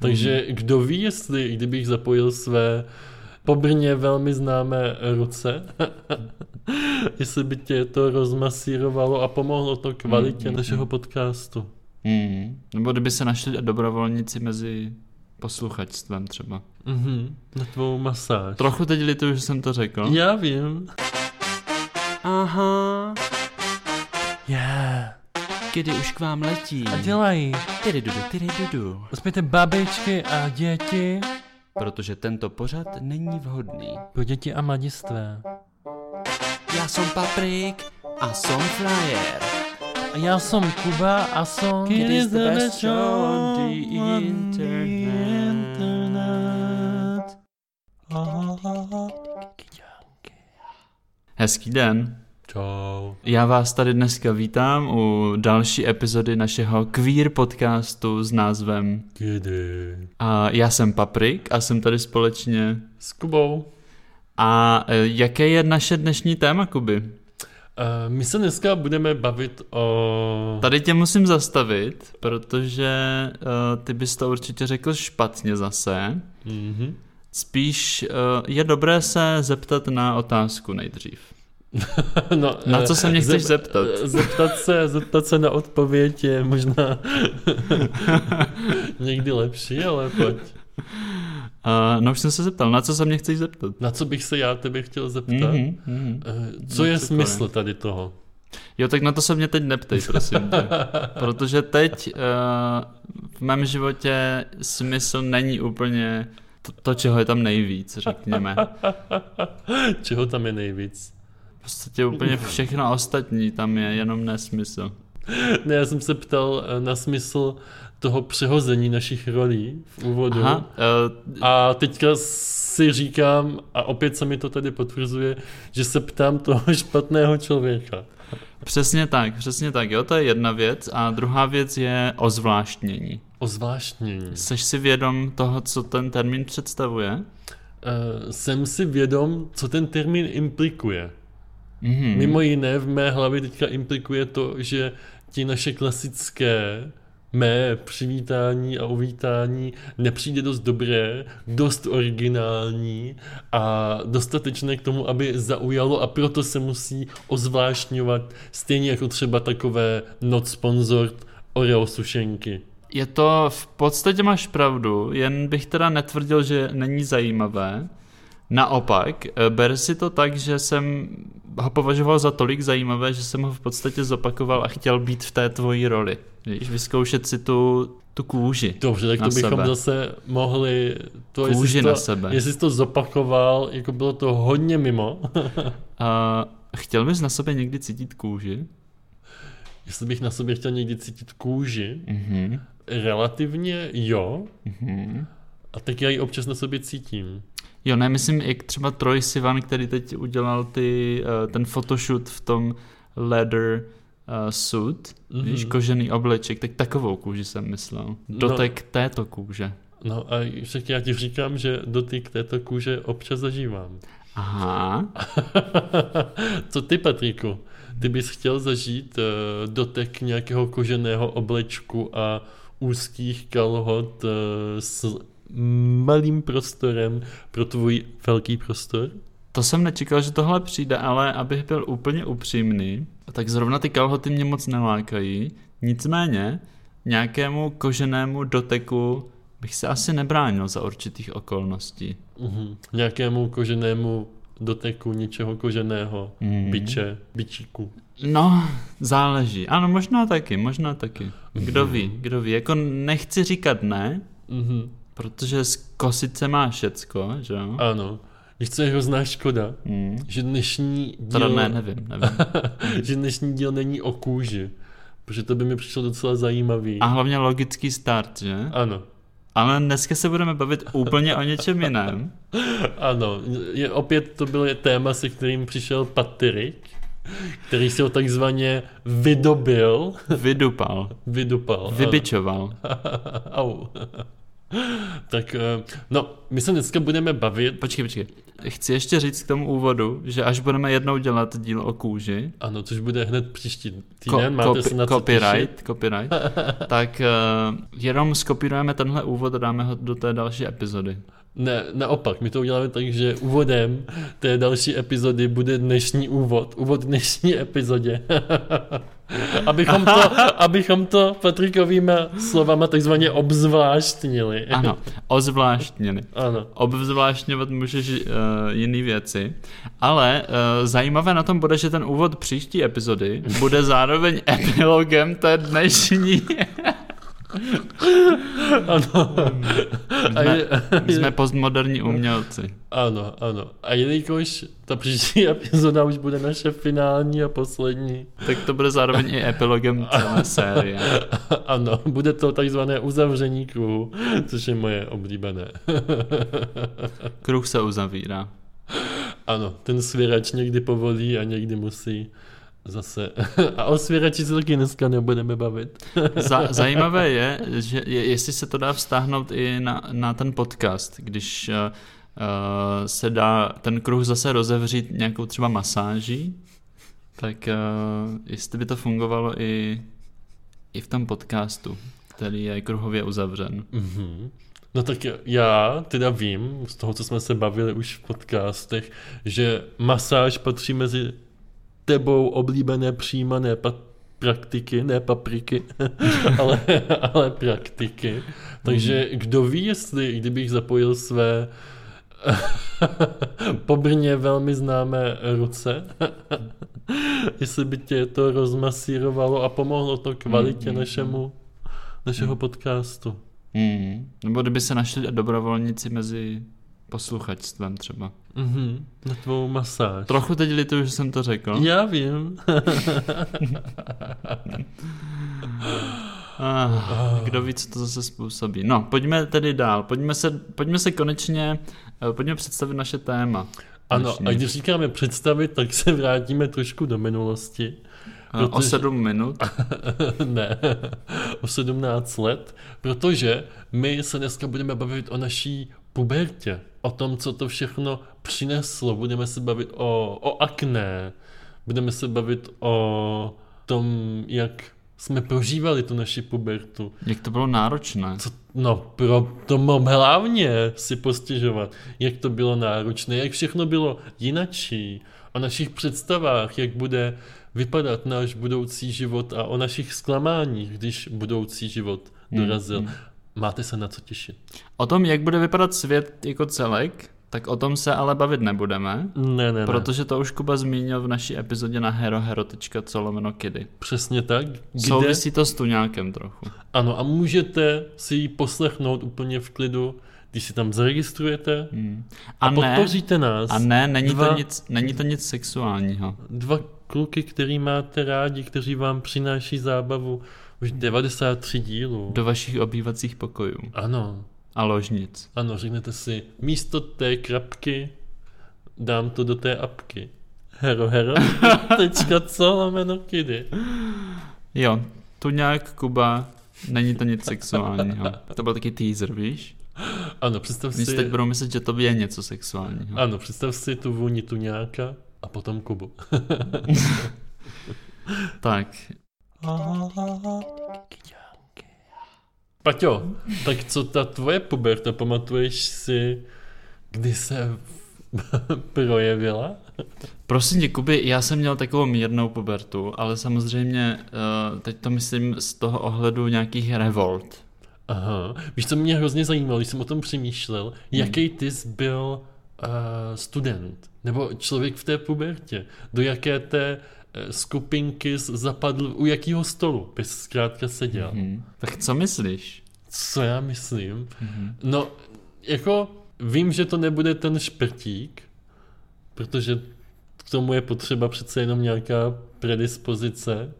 Takže kdo ví, jestli kdybych zapojil své po Brně velmi známé ruce, jestli by tě to rozmasírovalo a pomohlo to kvalitě Mm, mm, našeho mm. podcastu. Hmm. Nebo kdyby se našli dobrovolníci mezi posluchačstvem třeba. Mhm, na tvou masáž. Trochu teď lituju, že jsem to řekl. Já vím. Aha. Yeah. Kdy už k vám letí. A dělají. Tyry dudu, tyry dudu. Uspějte babičky a děti. Protože tento pořad není vhodný. Pro děti a mladistvé. Já jsem Paprik a jsem Flyer. A já jsem Kuba a jsem... It is the best show on the internet. internet. Hezký den. Čau. Já vás tady dneska vítám u další epizody našeho queer podcastu s názvem Kdy? a Já jsem Paprik a jsem tady společně. S Kubou. A e, jaké je naše dnešní téma, Kuby? Uh, my se dneska budeme bavit o... Tady tě musím zastavit, protože uh, ty bys to určitě řekl špatně zase. Mhm. Spíš uh, je dobré se zeptat na otázku nejdřív. No, Na eh, co se mě chceš zep- zeptat? eh, Zeptat se, zeptat se na odpověď je možná někdy lepší, ale pojď. Uh, no už jsem se zeptal, na co se mě chceš zeptat? Na co bych se já tebe chtěl zeptat? Mhm, mhm. Eh, Co No, je cokoliv. smysl tady toho? Jo, tak na to se mě teď neptej, prosím tě. Protože teď uh, v mém životě smysl není úplně to, to, čeho je tam nejvíc, řekněme. Čeho tam je nejvíc? V podstatě úplně všechno ostatní tam je jenom nesmysl. Ne, já jsem se ptal eh, na smysl toho přehození našich rolí v úvodu. Aha, uh, A teďka si říkám, a opět se mi to tady potvrzuje, že se ptám toho špatného člověka. přesně tak, přesně tak, jo, to je jedna věc. A druhá věc je ozvláštnění. O zvláštnění. Jseš si vědom toho, co ten termín představuje? Uh, jsem si vědom, co ten termín implikuje. Mhm. Mimo jiné v mé hlavě teďka implikuje to, že ti naše klasické mé přivítání a uvítání nepřijde dost dobré, dost originální a dostatečné k tomu, aby zaujalo a proto se musí ozvláštňovat stejně jako třeba takové not sponsored Oreo sušenky. Je to, v podstatě máš pravdu, jen bych teda netvrdil, že není zajímavé. Naopak, eh, ber si to tak, že jsem ho považoval za tolik zajímavé, že jsem ho v podstatě zopakoval a chtěl být v té tvojí roli. Víš, vyzkoušet si tu, tu kůži. Dobře, tak to bychom sebe. zase mohli... To, Kůži jestli jsi na to, sebe. Jestli jsi to zopakoval, jako bylo to hodně mimo. A chtěl bys na sobě někdy cítit kůži? Jestli bych na sobě chtěl někdy cítit kůži, Mhm. relativně jo, Mhm. a tak já ji občas na sobě cítím. Jo, ne, myslím, jak třeba Troy Sivan, který teď udělal ty, uh, ten photoshoot v tom leather uh, suit, Mhm. mm-hmm. víš, kožený obleček, tak takovou kůži jsem myslel. Dotek no. této kůže. No a však já ti říkám, že dotyk této kůže občas zažívám. Aha, Co ty, Patriku? Ty bys chtěl zažít uh, dotek nějakého koženého oblečku a úzkých kalhot uh, s malým prostorem pro tvůj velký prostor? to jsem nečekal, že tohle přijde, ale abych byl úplně upřímný, tak zrovna ty kalhoty mě moc nelákají. Nicméně, nějakému koženému doteku bych se asi nebránil za určitých okolností. Mhm. Nějakému koženému doteku něčeho koženého, Mhm. biče, bičíku. No, záleží. Ano, možná taky, možná taky. Kdo ví, kdo ví. Jako nechci říkat ne, Mhm. Protože z kosice má všecko, že jo? Ano. Víš, co je hrozná škoda? Hmm. Že dnešní Teda díl, ne, nevím, nevím. že dnešní díl není o kůži. Protože to by mi přišlo docela zajímavý. A hlavně logický start, že? Ano. Ale dneska se budeme bavit úplně o něčem jiném. Ano, je, opět to byl téma, se kterým přišel Patrik, který si ho takzvaně vydobil, Vydupal, vydupal. vybičoval. Au. tak, eh, no, my se dneska budeme bavit. Počkej, počkej. Chci ještě říct k tomu úvodu, že až budeme jednou dělat díl o kůži, Ano, což bude hned příští ko- týden, máte se na co těšit. copyright, copyright, tak uh, jenom skopírujeme tenhle úvod a dáme ho do té další epizody. Ne, naopak, my to uděláme tak, že úvodem té další epizody bude dnešní úvod. Úvod dnešní epizodě. abychom, to, abychom to Patrikovými slovama takzvaně obzvláštnili. Ano, ozvláštněny. ano. Obzvláštňovat můžeš uh, jiný věci, ale uh, zajímavé na tom bude, že ten úvod příští epizody bude zároveň epilogem té dnešní. Ano. My A jsme, my jsme postmoderní umělci. ano, ano. A jelikož ta příští epizoda už bude naše finální a poslední, Tak to bude zároveň i epilogem celé série. ano, bude to takzvané uzavření kruhu, což je moje oblíbené. Kruh se uzavírá. Ano, ten svěrač někdy povolí a někdy musí zase. A o svěrači se taky dneska nebudeme bavit. Za, zajímavé je, že je, jestli se to dá vztáhnout i na, na ten podcast, když uh, uh, se dá ten kruh zase rozevřít nějakou třeba masáží, tak uh, jestli by to fungovalo i, i v tom podcastu, který je kruhově uzavřen. Mhm. No tak já teda vím, z toho, co jsme se bavili už v podcastech, že masáž patří mezi tebou oblíbené přijímané pa- praktiky, ne papriky, ale, ale praktiky. Takže kdo ví, jestli kdybych zapojil své po Brně velmi známé ruce, jestli by tě to rozmasírovalo a pomohlo to kvalitě Mm, mm, našemu, našeho podcastu. Hmm. Nebo kdyby se našli dobrovolníci mezi posluchačstvem třeba. Mhm, na tvou masáž. Trochu teď lituju, že jsem to řekl. Já vím. Ah, kdo ví, co to zase způsobí. No, pojďme tedy dál. Pojďme se, pojďme se konečně, eh, pojďme představit naše téma. Ano, Dnešní. a když říkáme představit, tak se vrátíme trošku do minulosti. Eh, O protože- sedm minut. ne, o 17 let, protože my se dneska budeme bavit o naší pubertě, o tom, co to všechno přineslo. Budeme se bavit o, o akné, budeme se bavit o tom, jak jsme prožívali tu naši pubertu. Jak to bylo náročné. Co, no, pro to mám hlavně si postěžovat, jak to bylo náročné, jak všechno bylo jinačí, o našich představách, jak bude vypadat náš budoucí život a o našich zklamáních, když budoucí život dorazil. hmm. Máte se na co těšit. O tom, jak bude vypadat svět jako celek, tak o tom se ale bavit nebudeme, Ne, ne, ne. protože to už Kuba zmínil v naší epizodě na herohero.co lomeno kidy. Přesně tak. Kde? Souvisí to s tuňákem trochu. Ano, a můžete si ji poslechnout úplně v klidu, když si tam zaregistrujete Hmm. a, A, ne, podpoříte nás. a ne, není Dva- to, nic, není to nic sexuálního. Dva kluky, který máte rádi, kteří vám přináší zábavu už 93 dílů. Do vašich obývacích pokojů Ano, a ložnic. ano, řeknete si, místo té krapky dám to do té apky. Hero, hero, tečka co, lomeno kidy. Jo, tuňák, Kuba, není to nic sexuálního. To byl taky teaser, víš? Ano, představ si teď si, budou myslet, že to je něco sexuálního. ano, představ si tu vůni tuňáka a potom Kubu. Tak, Paťo, tak co ta tvoje puberta, pamatuješ si, kdy se projevila? prosím tě, Kuby, já jsem měl takovou mírnou pubertu, ale samozřejmě uh, teď to myslím z toho ohledu nějakých revolt. Aha. Víš, co mě hrozně zajímalo, když jsem o tom přemýšlel, jaký ty jsi byl uh, student, nebo člověk v té pubertě, do jaké té skupinky jsi zapadl, u jakého stolu bys zkrátka seděl. Mhm. Tak co myslíš? Co já myslím? Mhm. No, jako vím, že to nebude ten šprtík, protože k tomu je potřeba přece jenom nějaká predispozice,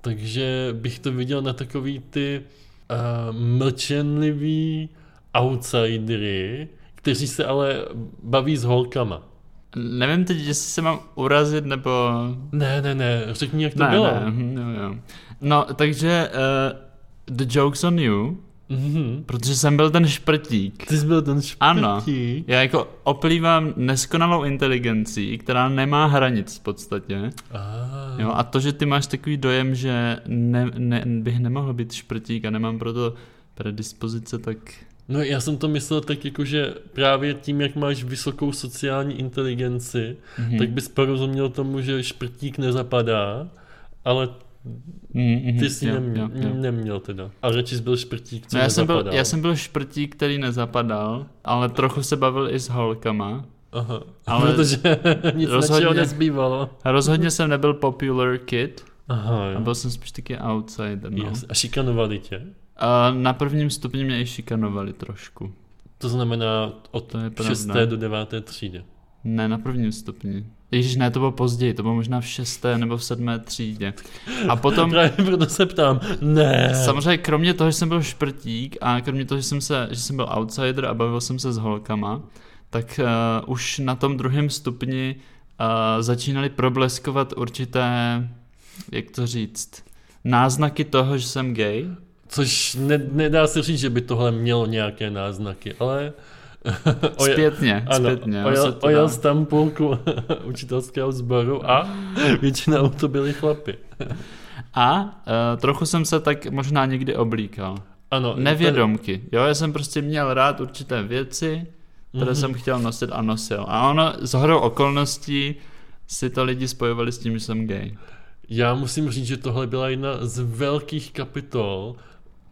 takže bych to viděl na takový ty uh, mlčenlivý outsidery, kteří se ale baví s holkama. Nevím teď, jestli se mám urazit, nebo... Ne, ne, ne, řekni, jak to ne, bylo. ne, hm, jo, jo. No, takže uh, the joke's on you. Mhm. protože jsem byl ten šprtík. Ty jsi byl ten šprtík. Ano. Já jako oplývám neskonalou inteligencí, která nemá hranic v podstatě. Ah. Jo, a to, že ty máš takový dojem, že ne, ne, bych nemohl být šprtík a nemám proto predispozice, tak No já jsem to myslel tak jako, že právě tím, jak máš vysokou sociální inteligenci, Mhm. tak bys porozuměl tomu, že šprtík nezapadá, ale Mm, mm, ty jsi jo, neměl, jo, jo. neměl teda. A radši jsi byl šprtík, co No já, jsem byl, já jsem byl šprtík, který nezapadal, ale trochu se bavil i s holkama. Aha, Ale protože nic rozhodně- nezbývalo. Rozhodně jsem nebyl popular kid Aha, a jo. byl jsem spíš taky outsider. No. Yes. A šikanovali tě? A na prvním stupni mě i šikanovali trošku. To znamená od To je pravda. 6. do 9. třídy. Ne, na prvním stupni. Ježíš, ne, to bylo později, to bylo možná v šesté nebo v sedmé třídě. A potom, Právě proto se ptám, ne. samozřejmě kromě toho, že jsem byl šprtík a kromě toho, že jsem, se, že jsem byl outsider a bavil jsem se s holkama, tak uh, už na tom druhém stupni uh, začínaly probleskovat určité, jak to říct, náznaky toho, že jsem gay. Což ne, nedá se říct, že by tohle mělo nějaké náznaky, ale... Oje- Zpětně, ano, zpětně. ojel, ojel jsi tam půlku učitelského sboru a většinou to byli chlapy. A uh, trochu jsem se tak možná někdy oblíkal. Ano. Nevědomky. Jo, já jsem prostě měl rád určité věci, které Mhm. jsem chtěl nosit a nosil. A ono z hodou okolností si to lidi spojovali s tím, že jsem gay. Já musím říct, že tohle byla jedna z velkých kapitol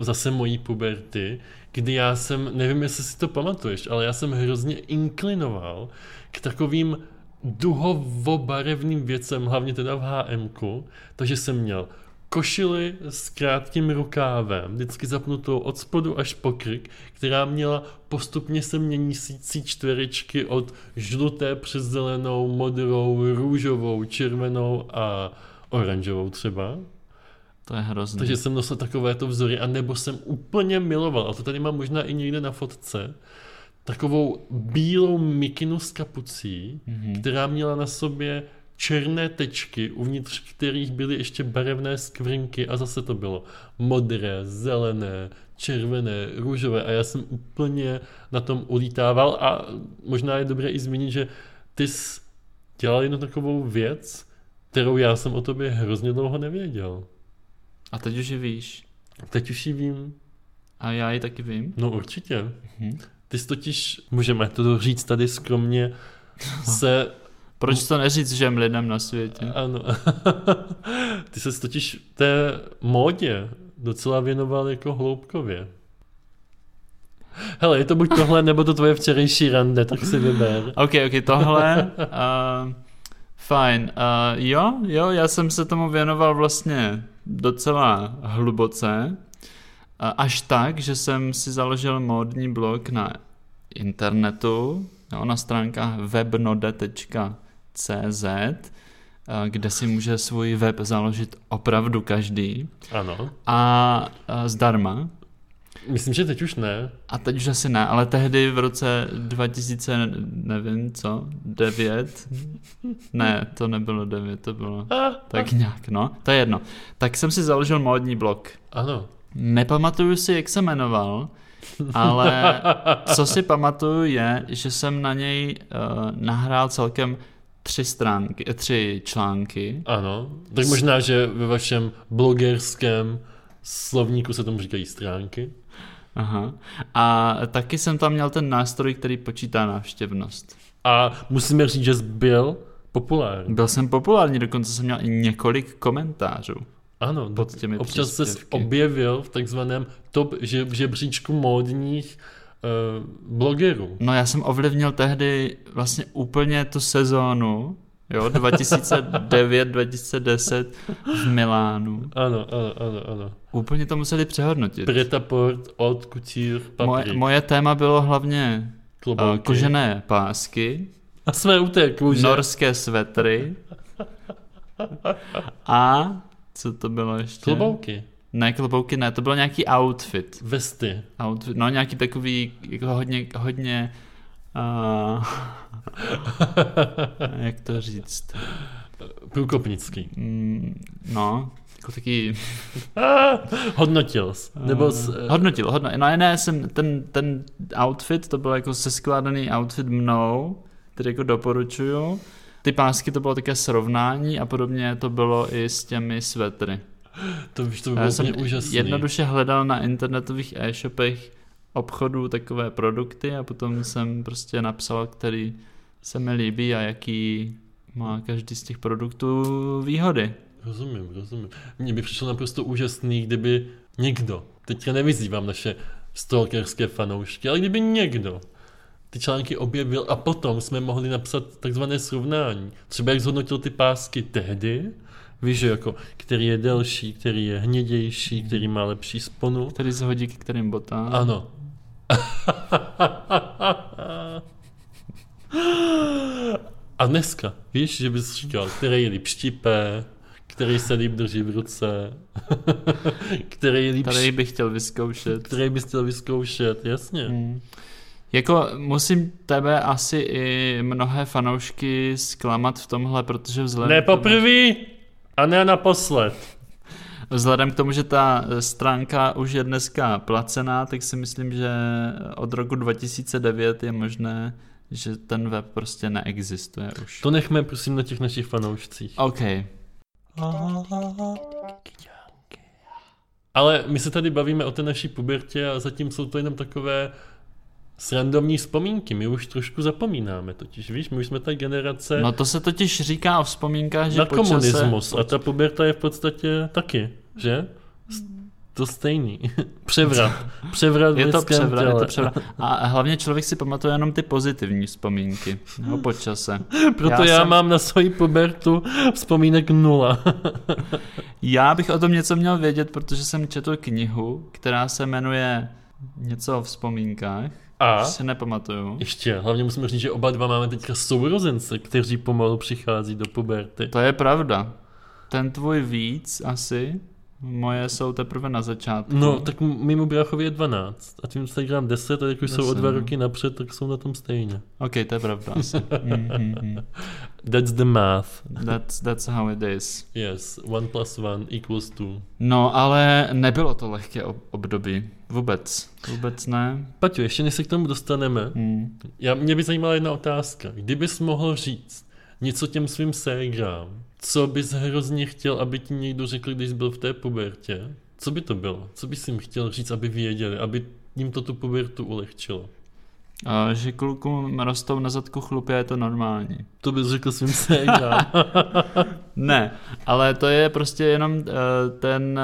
zase mojí puberty, kdy já jsem, nevím, jestli si to pamatuješ, ale já jsem hrozně inklinoval k takovým duhovobarevným věcem, hlavně teda v HMku, takže jsem měl košili s krátkým rukávem, vždycky zapnutou od spodu až po krk, která měla postupně se měnící čtverečky od žluté přes zelenou, modrou, růžovou, červenou a oranžovou třeba. To je hrozné. Takže jsem nosil takovéto vzory, a nebo jsem úplně miloval, a to tady mám možná i někde na fotce, takovou bílou mikinu s kapucí, Mhm. která měla na sobě černé tečky, uvnitř kterých byly ještě barevné skvrnky a zase to bylo modré, zelené, červené, růžové a já jsem úplně na tom ulítával a možná je dobré i zmínit, že ty jsi dělal jednu takovou věc, kterou já jsem o tobě hrozně dlouho nevěděl. A teď už ji víš. Teď už ji vím. A já ji taky vím. No určitě. Mhm. Ty jsi totiž, můžeme to říct tady skromně, se, Proč to neříct všem lidem na světě? ano, ty se totiž té módě docela věnoval jako hloubkově. Hele, je to buď tohle, nebo to tvoje včerejší rande, tak si vyber. OK, OK, tohle. Uh, fajn. Uh, jo, jo, já jsem se tomu věnoval vlastně docela hluboce. Až tak, že jsem si založil módní blog na internetu, jo, na stránkách webnode.cz, kde si může svůj web založit opravdu každý. Ano. A zdarma. Myslím, že teď už ne. A teď už asi ne, ale tehdy v roce 2000, nevím co, 9, ne, to nebylo 9, to bylo tak nějak, no, to je jedno. Tak jsem si založil módní blog. Ano. Nepamatuju si, jak se jmenoval, ale co si pamatuju je, že jsem na něj uh, nahrál celkem tři stránky, tři články. Ano. Tak možná, že ve vašem blogerském slovníku se tomu říkají stránky. Aha. A taky jsem tam měl ten nástroj, který počítá návštěvnost. A musíme říct, že jsi byl populární. Byl jsem populární, dokonce jsem měl i několik komentářů. Ano, pod těmi občas se objevil v takzvaném top že, žebříčku módních uh, blogerů. No já jsem ovlivnil tehdy vlastně úplně tu sezónu, jo, 2009-2010 v Milánu. Ano, ano, ano, ano. Úplně to museli přehodnotit. Pret-a-port od couture, Moje, papír, moje téma bylo hlavně uh, kožené pásky, A jsme u té kůže. norské svetry a co to bylo ještě? Klobouky. Ne, klobouky ne, to bylo nějaký outfit. Vesty. outfit, no nějaký takový, jako hodně, hodně, uh, jak to říct, Průkopnický. mm, no, jako taky hodnotil jsi. Nebo s, Uh, hodnotil, hodnotil. No ne, jsem ten, ten outfit, to byl jako seskládaný outfit mnou, který jako doporučuju. Ty pásky to bylo také srovnání a podobně to bylo i s těmi svetry. to, víš, to by Já bylo jsem úplně úžasný. jednoduše hledal na internetových e-shopech obchodů takové produkty a potom jsem prostě napsal, který se mi líbí a jaký má každý z těch produktů výhody. Rozumím, rozumím. Mně by přišlo naprosto úžasný, kdyby někdo, teďka nevyzývám naše stalkerské fanoušky, ale kdyby někdo ty články objevil a potom jsme mohli napsat takzvané srovnání. Třeba jak zhodnotil ty pásky tehdy, víš, že jako, který je delší, který je hnědější, který má lepší sponu. Který se hodí k kterým botám. Ano. A dneska, víš, že bys říkal, který je líp štípe, který se líp drží v ruce, který je líp Který bych chtěl vyzkoušet. který bys chtěl vyzkoušet, jasně. Hmm. Jako musím tebe asi i mnohé fanoušky zklamat v tomhle, protože vzhledem, Ne poprvé a ne naposled. Vzhledem k tomu, že ta stránka už je dneska placená, tak si myslím, že od roku 2009 je možné, že ten web prostě neexistuje už. To nechme prosím na těch našich fanoušcích. OK. Ale my se tady bavíme o té naší pubertě a zatím jsou to jenom takové srandovní vzpomínky. My už trošku zapomínáme totiž, víš, my už jsme ta generace No to se totiž říká o vzpomínkách, že na čase... komunismus a ta puberta je v podstatě taky, že? To stejný. Převrat. Převrat Je to převrat, je to převrat. A hlavně člověk si pamatuje jenom ty pozitivní vzpomínky. No, po čase. Proto Já já, jsem- mám na svoji pubertu vzpomínek nula. Já bych o tom něco měl vědět, protože jsem četl knihu, která se jmenuje něco o vzpomínkách. A si nepamatuju. ještě, hlavně musíme říct, že oba dva máme teďka sourozence, kteří pomalu přichází do puberty. To je pravda. Ten tvůj víc asi, moje jsou teprve na začátku. No, tak m- mému bráchovi je 12 a tím Instagram 10 a jak už jsou o 10, dva roky napřed, tak jsou na tom stejně. Ok, to je pravda asi. Mm-hmm. That's the math. That's, that's how it is. Yes, one plus one equals two. No, ale nebylo to lehké ob- období. Vůbec. Vůbec ne. Paťo, ještě než se k tomu dostaneme, Hmm. já, mě by zajímala jedna otázka. Kdybys mohl říct něco těm svým ségrám, co bys hrozně chtěl, aby ti někdo řekl, když jsi byl v té pubertě, co by to bylo? Co bys jim chtěl říct, aby věděli, aby jim to tu pubertu ulehčilo? A že klukům rostou na zadku chlupy a je to normální. To bys řekl svým ségrám. Ne, ale to je prostě jenom uh, ten,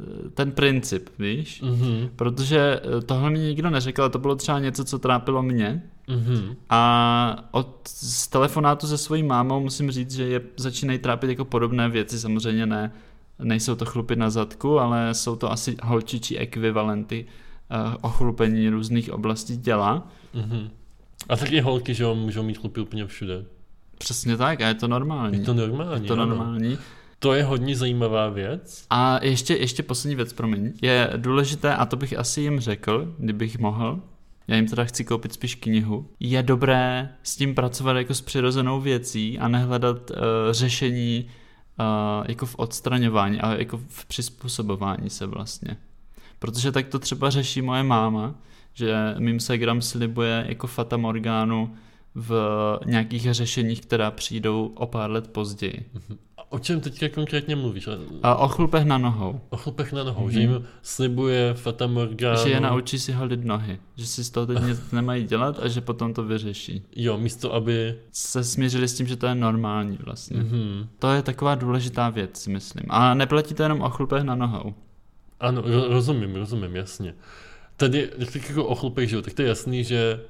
uh, ten princip, víš? mhm, Protože eh, tohle mi nikdo neřekl, ale to bylo třeba něco, co trápilo mě. mhm. A od z telefonátu se svojí mámou musím říct, že je začínají trápit jako podobné věci, samozřejmě ne, nejsou to chlupy na zadku, ale jsou to asi holčičí ekvivalenty ochlupení různých oblastí těla. Mhm. A taky holky, že jo, můžou mít chlupy úplně všude. Přesně tak, a je to normální. Je to normální. je to ano. normální. To je hodně zajímavá věc. A ještě, ještě poslední věc, promiň. Je důležité, a to bych asi jim řekl, kdybych mohl, já jim teda chci koupit spíš knihu, je dobré s tím pracovat jako s přirozenou věcí a nehledat uh, řešení uh, jako v odstraňování, ale jako v přizpůsobování se vlastně. Protože tak to třeba řeší moje máma, že mým segram slibuje jako Fata Morgánu v nějakých řešeních, která přijdou o pár let později. A o čem teďka konkrétně mluvíš? A o chlupech na nohou. O chlupech na nohou, Mhm. že jim slibuje Fata Morgana. Že je naučí si halit nohy. Že si z toho teď nic nemají dělat a že potom to vyřeší. Jo, místo aby... Se smířili s tím, že to je normální vlastně. Mm. Mhm. To je taková důležitá věc, myslím. A neplatí to jenom o chlupech na nohou. Ano, ro- rozumím, rozumím, jasně. Tady, tak jako o chlupech, že jo, tak to je jasný, že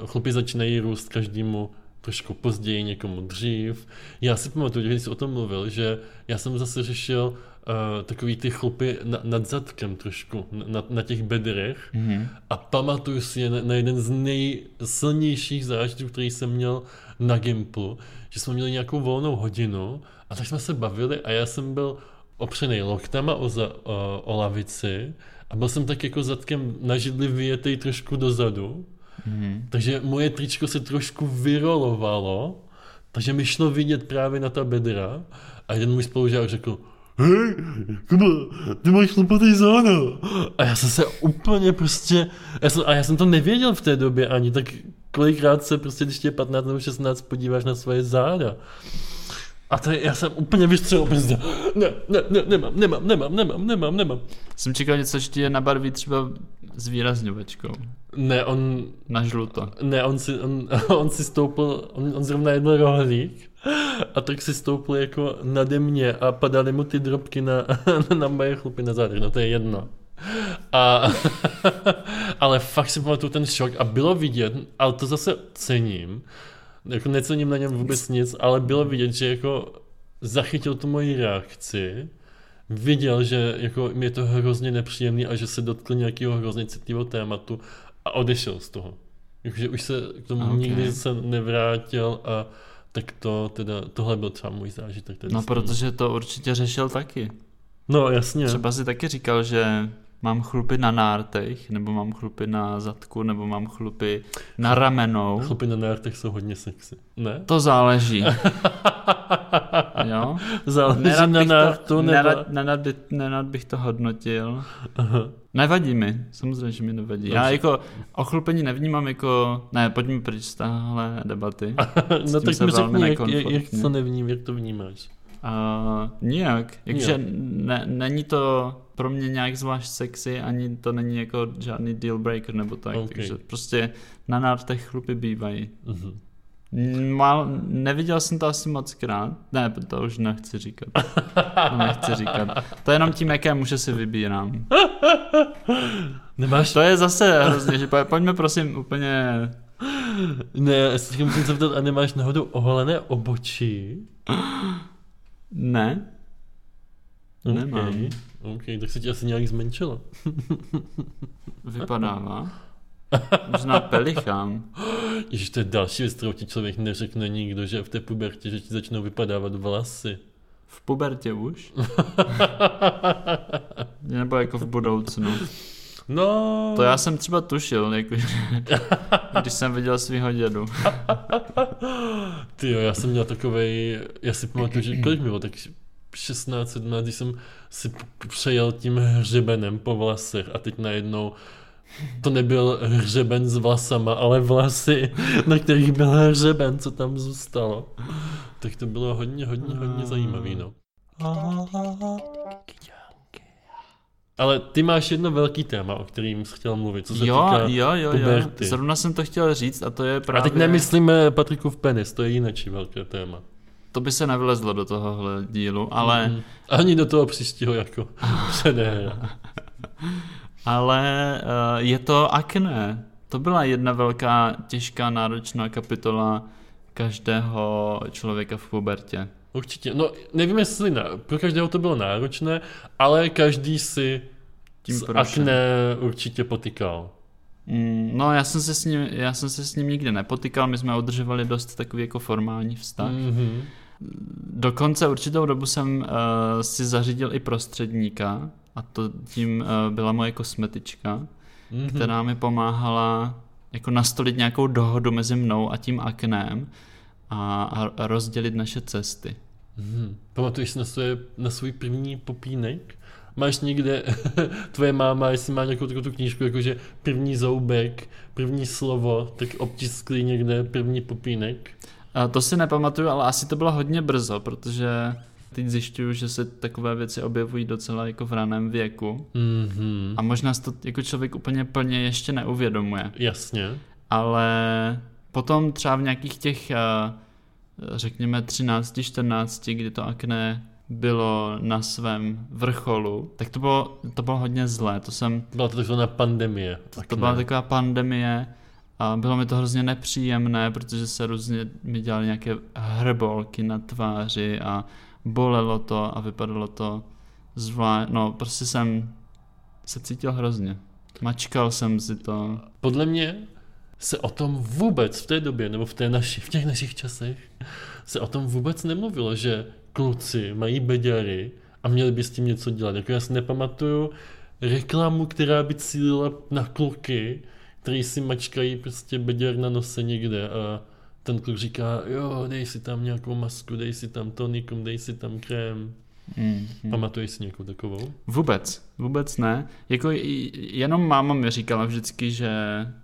uh, chlupy začínají růst každému trošku později, někomu dřív. Já si pamatuju, že když jsi o tom mluvil, že já jsem zase řešil uh, takový ty chlupy na, nad zadkem trošku, na, na těch bedrech Mhm. a pamatuju si je na, na jeden z nejsilnějších zážitků, který jsem měl na Gimplu, že jsme měli nějakou volnou hodinu a tak jsme se bavili a já jsem byl opřený loktama o, za, o, o lavici a byl jsem tak jako zadkem na židli vyjetej trošku dozadu, Mhm. takže moje tričko se trošku vyrolovalo, takže mi šlo vidět právě na ta bedra a jeden můj spolužák řekl, hej, Kuba, ty máš chlupatý záda. A já jsem se úplně prostě, já jsem, a já jsem to nevěděl v té době ani, tak kolikrát se prostě, když tě je 15 nebo 16, podíváš na svoje záda. A to je, já jsem úplně vystřelil prostě, ne, ne, ne, nemám, nemám, nemám, nemám, nemám, nemám. Jsem čekal něco, že ti je nabarví třeba s výrazňovačkou. Ne, on, Na žluto. ne, on si, on, on si stoupil, on, on zrovna jedl rohlík a tak si stoupil jako nade mě a padaly mu ty drobky na, na moje chlupy na zádech, no to je jedno. A, ale fakt si pamatuju ten šok a bylo vidět, ale to zase cením, jako necením na něm vůbec nic, ale bylo vidět, že jako zachytil tu moji reakci, viděl, že jako mi je to hrozně nepříjemný a že se dotkl nějakého hrozně citlivého tématu a odešel z toho. Jakože už se k tomu Ok. okay. nikdy se nevrátil a tak to teda, tohle byl třeba můj zážitek. Tedy No protože to určitě řešil taky. No jasně. Třeba si taky říkal, že mám chlupy na nártech, nebo mám chlupy na zadku, nebo mám chlupy na ramenou. Chlupy na nártech jsou hodně sexy. Ne? To záleží. jo? Záleží Nerad na nártu to, nebo... nerad, nerad, by, nerad bych to hodnotil. Aha. Nevadí mi, samozřejmě, že mi nevadí. Já Dobře. jako ochlupení nevnímám jako, ne, pojďme pryč z téhle debaty. No tak mi řekni, jak, jak, jak to nevním, jak to vnímáš. Uh, nijak, jakože ne, není to pro mě nějak zvlášť sexy, ani to není jako žádný deal breaker nebo tak, Ok. takže prostě na nártech chlupy bývají. Mhm. Mal, neviděl jsem to asi moc krát, ne, to už nechci říkat, to nechci říkat, to je jenom tím, jaké muže si vybírám. Nemáš To je zase hrozně, že po- pojďme prosím úplně, Ne, já se musím zeptat, a nemáš náhodou oholené obočí? Ne, Nemám. Okay. OK, tak se ti asi nějak zmenšilo. vypadává, možná pelichám. Ježiš, to je další věc, kterou ti člověk neřekne nikdo, že v té pubertě, že ti začnou vypadávat vlasy. V pubertě už? Nebo jako v budoucnu? No, To já jsem třeba tušil, jako, když jsem viděl svého dědu. Ty jo, já jsem měl takovej, já si pamatuju, že kolik mi bylo, tak 16, 17, když jsem si přejel tím hřebenem po vlasech a teď najednou to nebyl hřeben s vlasama, ale vlasy, na kterých byl hřeben, co tam zůstalo. Tak to bylo hodně, hodně, hodně zajímavý, no. Ale ty máš jedno velký téma, o kterým jsi chtěl mluvit, co se Jo, týká jo, jo, jo. puberty. Zrovna jsem to chtěl říct a to je A právě... teď nemyslíme Patrikův penis, to je jináčí velké téma. To by se nevylezlo do tohohle dílu, ale, Mhm. Ani do toho příštího jako předehra. ale uh, je to akné. To byla jedna velká, těžká, náročná kapitola každého člověka v pubertě. Určitě. No, nevím, jestli na, pro každého to bylo náročné, ale každý si Tím s akné určitě potykal. Mm, no, já jsem, se s ním, já jsem se s ním nikdy nepotykal, my jsme udržovali dost takový jako formální vztah. Mm. Mm-hmm. Dokonce určitou dobu jsem uh, si zařídil i prostředníka a to tím uh, byla moje kosmetička, Mm-hmm. která mi pomáhala jako nastolit nějakou dohodu mezi mnou a tím aknem a, a rozdělit naše cesty. Mm-hmm. Pamatuješ si na, svoje, na svůj první popínek? Máš někde, tvoje máma, jestli má nějakou takovou tu knížku, jakože první zoubek, první slovo, tak obtiskli někde první popínek. A to si nepamatuju, ale asi to bylo hodně brzo, protože teď zjišťuju, že se takové věci objevují docela jako v raném věku. Mm-hmm. A možná to jako člověk úplně plně ještě neuvědomuje. Jasně. Ale potom třeba v nějakých těch, eh, řekněme 13, 14, kdy to akné bylo na svém vrcholu, tak to bylo, to bylo hodně zlé. To jsem, Byla to takzvaná pandemie. to byla taková pandemie a bylo mi to hrozně nepříjemné, protože se různě mi dělaly nějaké hrbolky na tváři a bolelo to a vypadalo to zvlášť, no prostě jsem se cítil hrozně. Mačkal jsem si to. Podle mě se o tom vůbec v té době, nebo v, té naši, v těch našich časech, se o tom vůbec nemluvilo, že kluci mají beďary a měli by s tím něco dělat. Jako já si nepamatuju reklamu, která by cílila na kluky, který si mačkají prostě beďar na nose někde a ten kluk říká, jo, dej si tam nějakou masku, dej si tam tonikum, dej si tam krém. Mm, mm. Pamatuješ si nějakou takovou? Vůbec, vůbec ne. Jako jenom máma mi říkala vždycky, že,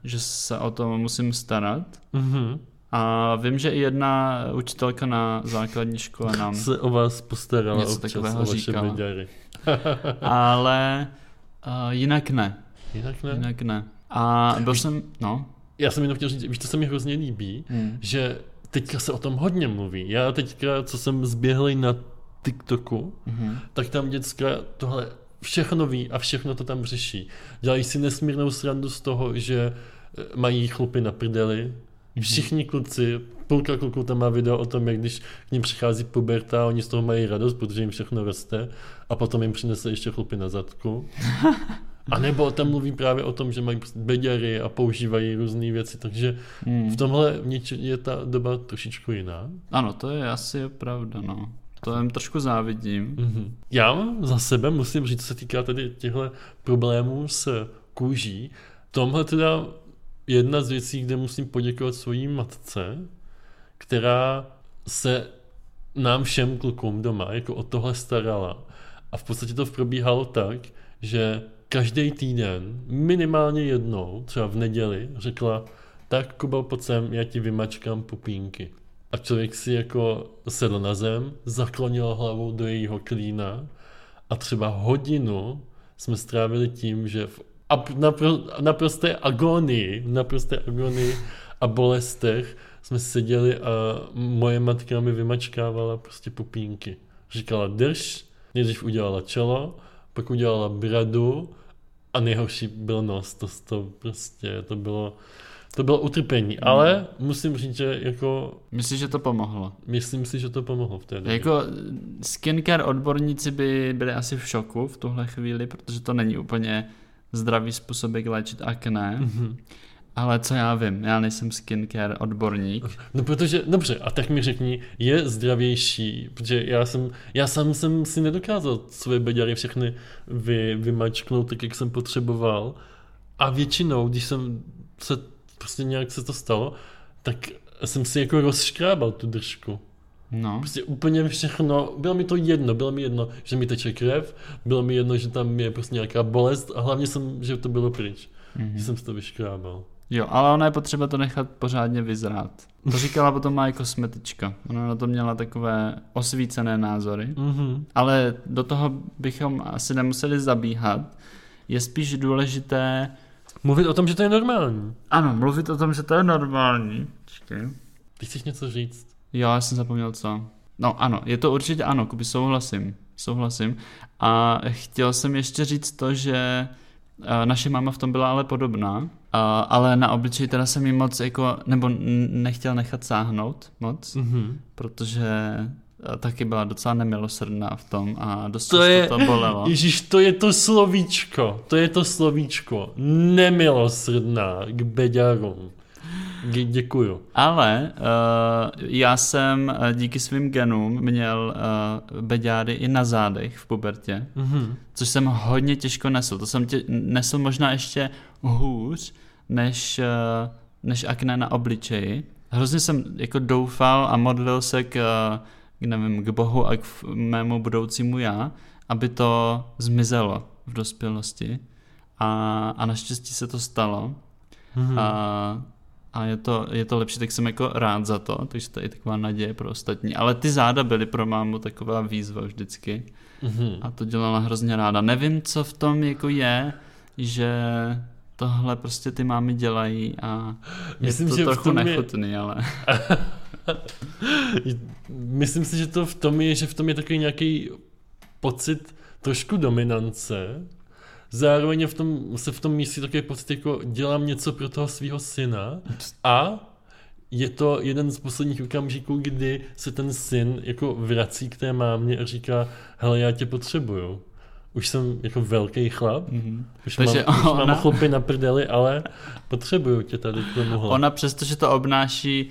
že se o to musím starat. Mhm. A vím, že i jedna učitelka na základní škole nám, Se o vás postarala Něco občas, takového říkala. ale uh, jinak ne, Jinak ne? jinak ne. A byl jsem, no, Já jsem jenom chtěl říct, víš, to se mi hrozně líbí, hmm. že teďka se o tom hodně mluví. Já teďka, co jsem zběhlý na TikToku, Mhm. tak tam děcka tohle všechno ví a všechno to tam řeší. Dělají si nesmírnou srandu z toho, že eh, mají chlupy na prdeli. Všichni kluci, půlka kluků tam má video o tom, jak když k ním přichází puberta, oni z toho mají radost, protože jim všechno roste a potom jim přinese ještě chlupy na zadku. A nebo tam mluví právě o tom, že mají prostě beďary a používají různé věci, takže Hmm. v tomhle je ta doba trošičku jiná. Ano, to je asi pravda, no. To jim trošku závidím. Mhm. Já za sebe musím říct, co se týká tedy těchto problémů s kůží, tomhle teda jedna z věcí, kde musím poděkovat svojí matce, která se nám všem klukům doma jako o tohle starala. A v podstatě to probíhalo tak, že každý týden minimálně jednou, třeba v neděli, řekla, tak Kuba, pojď sem, já ti vymačkám pupínky. A člověk si jako sedl na zem, zaklonil hlavou do jejího klína a třeba hodinu jsme strávili tím, že v ap- napro, naprosté agonii, naprosté agonii a bolestech jsme seděli a moje matka mi vymačkávala prostě pupínky. Říkala drž, nejdřív udělala čelo, pak udělala bradu a nejhorší byl nos. To, to prostě, to bylo, to bylo utrpení. Ale musím říct, že jako, Myslíš, že to pomohlo? myslím si, že to pomohlo v té době. Jako skincare odborníci by byli asi v šoku v tuhle chvíli, protože to není úplně zdravý způsob, jak léčit akné. Mhm. Ale co já vím, já nejsem skincare odborník. No protože, dobře, a tak mi řekni, je zdravější, protože já jsem, já sám jsem si nedokázal svoje beďary všechny vy, vymačknout tak, jak jsem potřeboval. A většinou, když jsem se, prostě nějak se to stalo, tak jsem si jako rozškrábal tu držku. No. Prostě úplně všechno, bylo mi to jedno, bylo mi jedno, že mi teče krev, bylo mi jedno, že tam je prostě nějaká bolest a hlavně jsem, že to bylo pryč, Mhm. že jsem si to vyškrábal. Jo, ale ona je potřeba to nechat pořádně vyzrát. To říkala potom má kosmetička. Ona na to měla takové osvícené názory. Mhm. Ale do toho bychom asi nemuseli zabíhat. Je spíš důležité, Mluvit o tom, že to je normální. ano, mluvit o tom, že to je normální. Počkej. Ty chceš něco říct? Jo, já jsem zapomněl co. No ano, je to určitě ano, Kuby, souhlasím. Souhlasím. A chtěl jsem ještě říct to, že eh, naše máma v tom byla ale podobná, a, ale na obličeji teda jsem jí moc jako, nebo nechtěl nechat sáhnout moc, Mhm. protože eh, taky byla docela nemilosrdná v tom a dost To je- to bolelo. Ježíš, to je to slovíčko, to je to slovíčko. Nemilosrdná k beďarům. Dě- děkuju. Ale uh, já jsem uh, díky svým genům měl uh, beďáry i na zádech v pubertě, Mhm. což jsem hodně těžko nesl. To jsem tě, nesl možná ještě hůř, než, uh, než akné na obličeji. Hrozně jsem jako doufal a modlil se k, uh, k, nevím, k Bohu a k mému budoucímu já, aby to zmizelo v dospělosti. A, a naštěstí se to stalo. Mhm. A, a je to, je to lepší, tak jsem jako rád za to, takže to je taková naděje pro ostatní. Ale ty záda byly pro mámu taková výzva vždycky Mhm. a to dělala hrozně ráda. Nevím, co v tom jako je, že tohle prostě ty mámy dělají a je Myslím, to že trochu tom je- nechutný, ale Myslím si, že to v tom je, že v tom je takový nějaký pocit trošku dominance. Zároveň v tom, se v tom místí takový pocit, jako dělám něco pro toho svého syna a je to jeden z posledních okamžiků, kdy se ten syn jako vrací k té mámě a říká, hele, já tě potřebuju. Už jsem jako velký chlap, Mhm. už, Takže mám, už ona- mám chlupy na prdeli, ale potřebuju tě tady k tomuhle. ona přestože to obnáší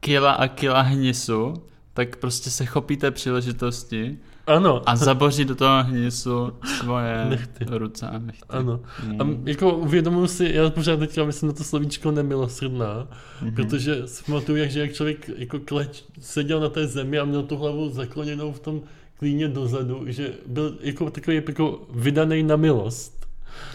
kila a kila hnisu, tak prostě se chopí té příležitosti Ano, a zaboří do toho hnisu svoje Nechty. ruce a nechty. ano. A Mm. m- jako uvědomuji si, já pořád teďka myslím na to slovíčko nemilosrdná, Mhm. protože si pamatuju, jak, že jak člověk jako kleč, seděl na té zemi a měl tu hlavu zakloněnou v tom klíně dozadu, že byl jako takový jako vydaný na milost.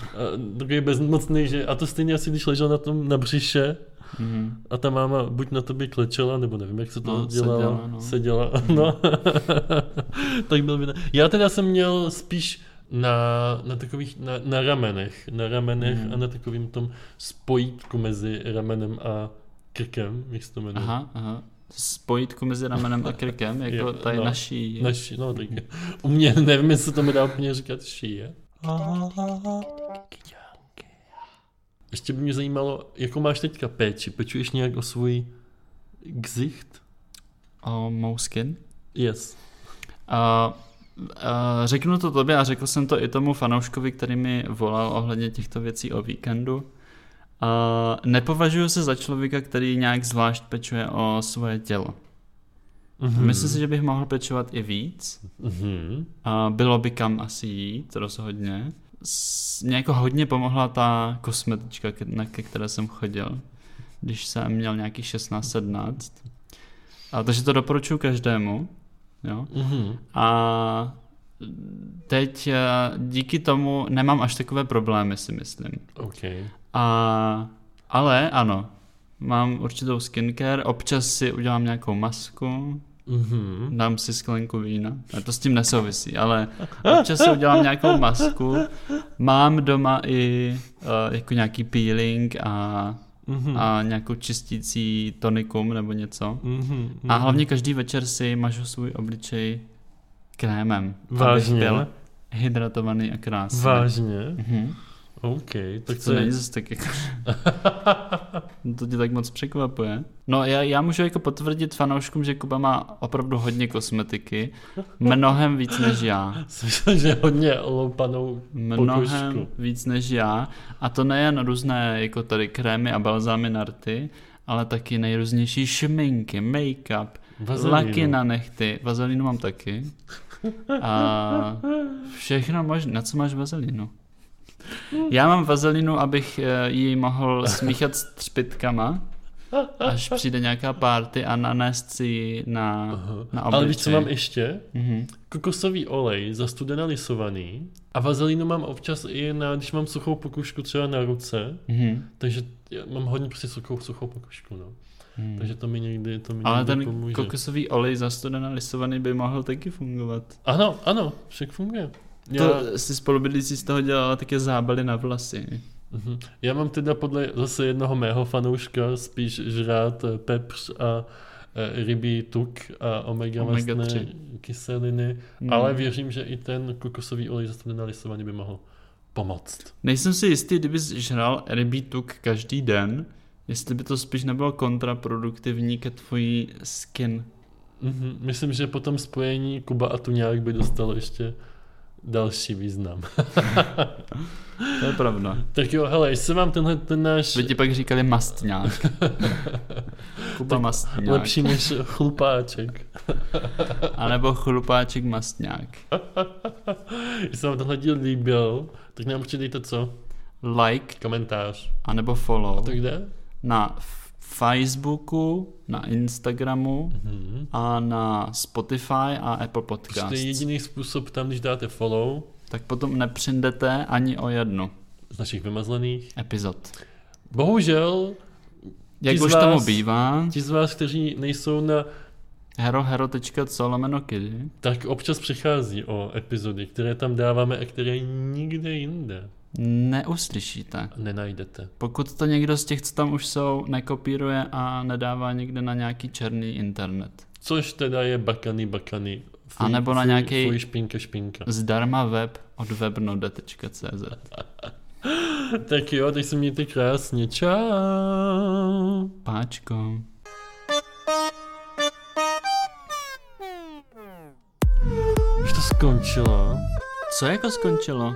A takový bezmocný, že a to stejně asi, když ležel na tom na břiše Mhm. a ta máma buď na tobě klečela, nebo nevím, jak se to No, dělala, seděla, no. seděla no. tak byl vydaný. Já teda jsem měl spíš na, na takových, na, na ramenech, na ramenech Mhm. a na takovým tom spojítku mezi ramenem a krkem, jak se to jmenuje. Aha, aha. Spojítku mezi ramenem a krkem, jako Jo, tady no. naší. Naši, no tak u mě nevím, jestli to mi dá úplně říkat šíje. Ještě by mě zajímalo, jakou máš teďka péči? Pečuješ nějak o svůj gzicht? O mou skin? Yes. A, a řeknu to tobě a řekl jsem to i tomu fanouškovi, který mi volal ohledně těchto věcí o víkendu. A nepovažuji se za člověka, který nějak zvlášť pečuje o svoje tělo. Mm-hmm. Myslím si, že bych mohl pečovat i víc. Mm-hmm. A bylo by kam asi jít, rozhodně. Mě jako hodně pomohla ta kosmetička, na, ke které jsem chodil, když jsem měl nějaký 16-17. A takže to doporučuji každému. Jo? Mm-hmm. A teď eh, díky tomu nemám až takové problémy, si myslím. OK. A, ale ano, mám určitou skincare, občas si udělám nějakou masku, Mm-hmm. dám si sklenku vína. A to s tím nesouvisí, ale občas si udělám nějakou masku. Mám doma i uh, jako nějaký peeling a, Mm-hmm. a nějakou čistící tonikum nebo něco. Mm-hmm. A hlavně každý večer si mažu svůj obličej krémem. Vážně? Byl hydratovaný a krásný. Vážně? Mhm. OK. Tak To není zase tak jako... to tě tak moc překvapuje. No já, já můžu jako potvrdit fanouškům, že Kuba má opravdu hodně kosmetiky. Mnohem víc než já. Myslel, že hodně loupanou Mnohem pokožku. víc než já. A to nejen různé jako tady krémy a balzámy na rty, ale taky nejrůznější šminky, make-up, Vazelínu. laky na nechty. Vazelínu mám taky. A všechno možné. Na co máš vazelínu? Já mám vazelinu, abych eh, ji mohl smíchat s třpitkama, až přijde nějaká party a nanést si ji na, na obličej. Ale víš, co mám ještě? Mhm. Kokosový olej, zastudená lisovaný. A vazelínu mám občas i na, když mám suchou pokožku třeba na ruce. Mhm. Takže mám hodně prostě suchou, suchou pokožku, no. Mhm. Takže to mi někdy, to mi Ale někdy ten pomůže. kokosový olej zastudená lisovaný by mohl taky fungovat. Ano, ano, však funguje. Já, To si spolubydlící z toho dělala také zábaly na vlasy. Mhm. já mám teda podle zase jednoho mého fanouška spíš žrát eh, pepř a eh, rybí tuk a omega, Omega mastné kyseliny, Hmm. ale věřím, že i ten kokosový olej zastudená lisovaný by mohl pomoct. Nejsem si jistý, kdyby žral rybí tuk každý den, jestli by to spíš nebylo kontraproduktivní ke tvojí skin. Mhm. Myslím, že po tom spojení Kuba a Tuňák by dostalo ještě další význam. To je pravda. tak jo, hele, jestli vám tenhle ten náš By ti pak říkali mastňák. Kuba mastňák. lepší než chlupáček, A nebo chlupáček mastňák. jestli vám tenhle díl líbil, tak nám určitě dejte co? Like, Komentář. a nebo follow. A to kde? Na Facebooku, na Instagramu Mhm. a na Spotify a Apple Prostě Podcasts. to je jediný způsob tam, když dáte follow Tak potom nepřijdete ani o jednu z našich vymazlených. epizod. Bohužel, Jak už vás- tomu bývá, ti z vás, kteří nejsou na, herohero.co lomeno kiddy. tak občas přichází o epizody, které tam dáváme a které nikde jinde neuslyšíte. nenajdete. Pokud to někdo z těch, co tam už jsou, nekopíruje a nedává někde na nějaký černý internet. Což teda je bakany, bakany. A nebo na nějaký- Fuj, špinka, špinka. Zdarma web od webnode.cz Tak jo, teď se mějte krásně. Čau. Páčko. Už to skončilo. Co jako skončilo?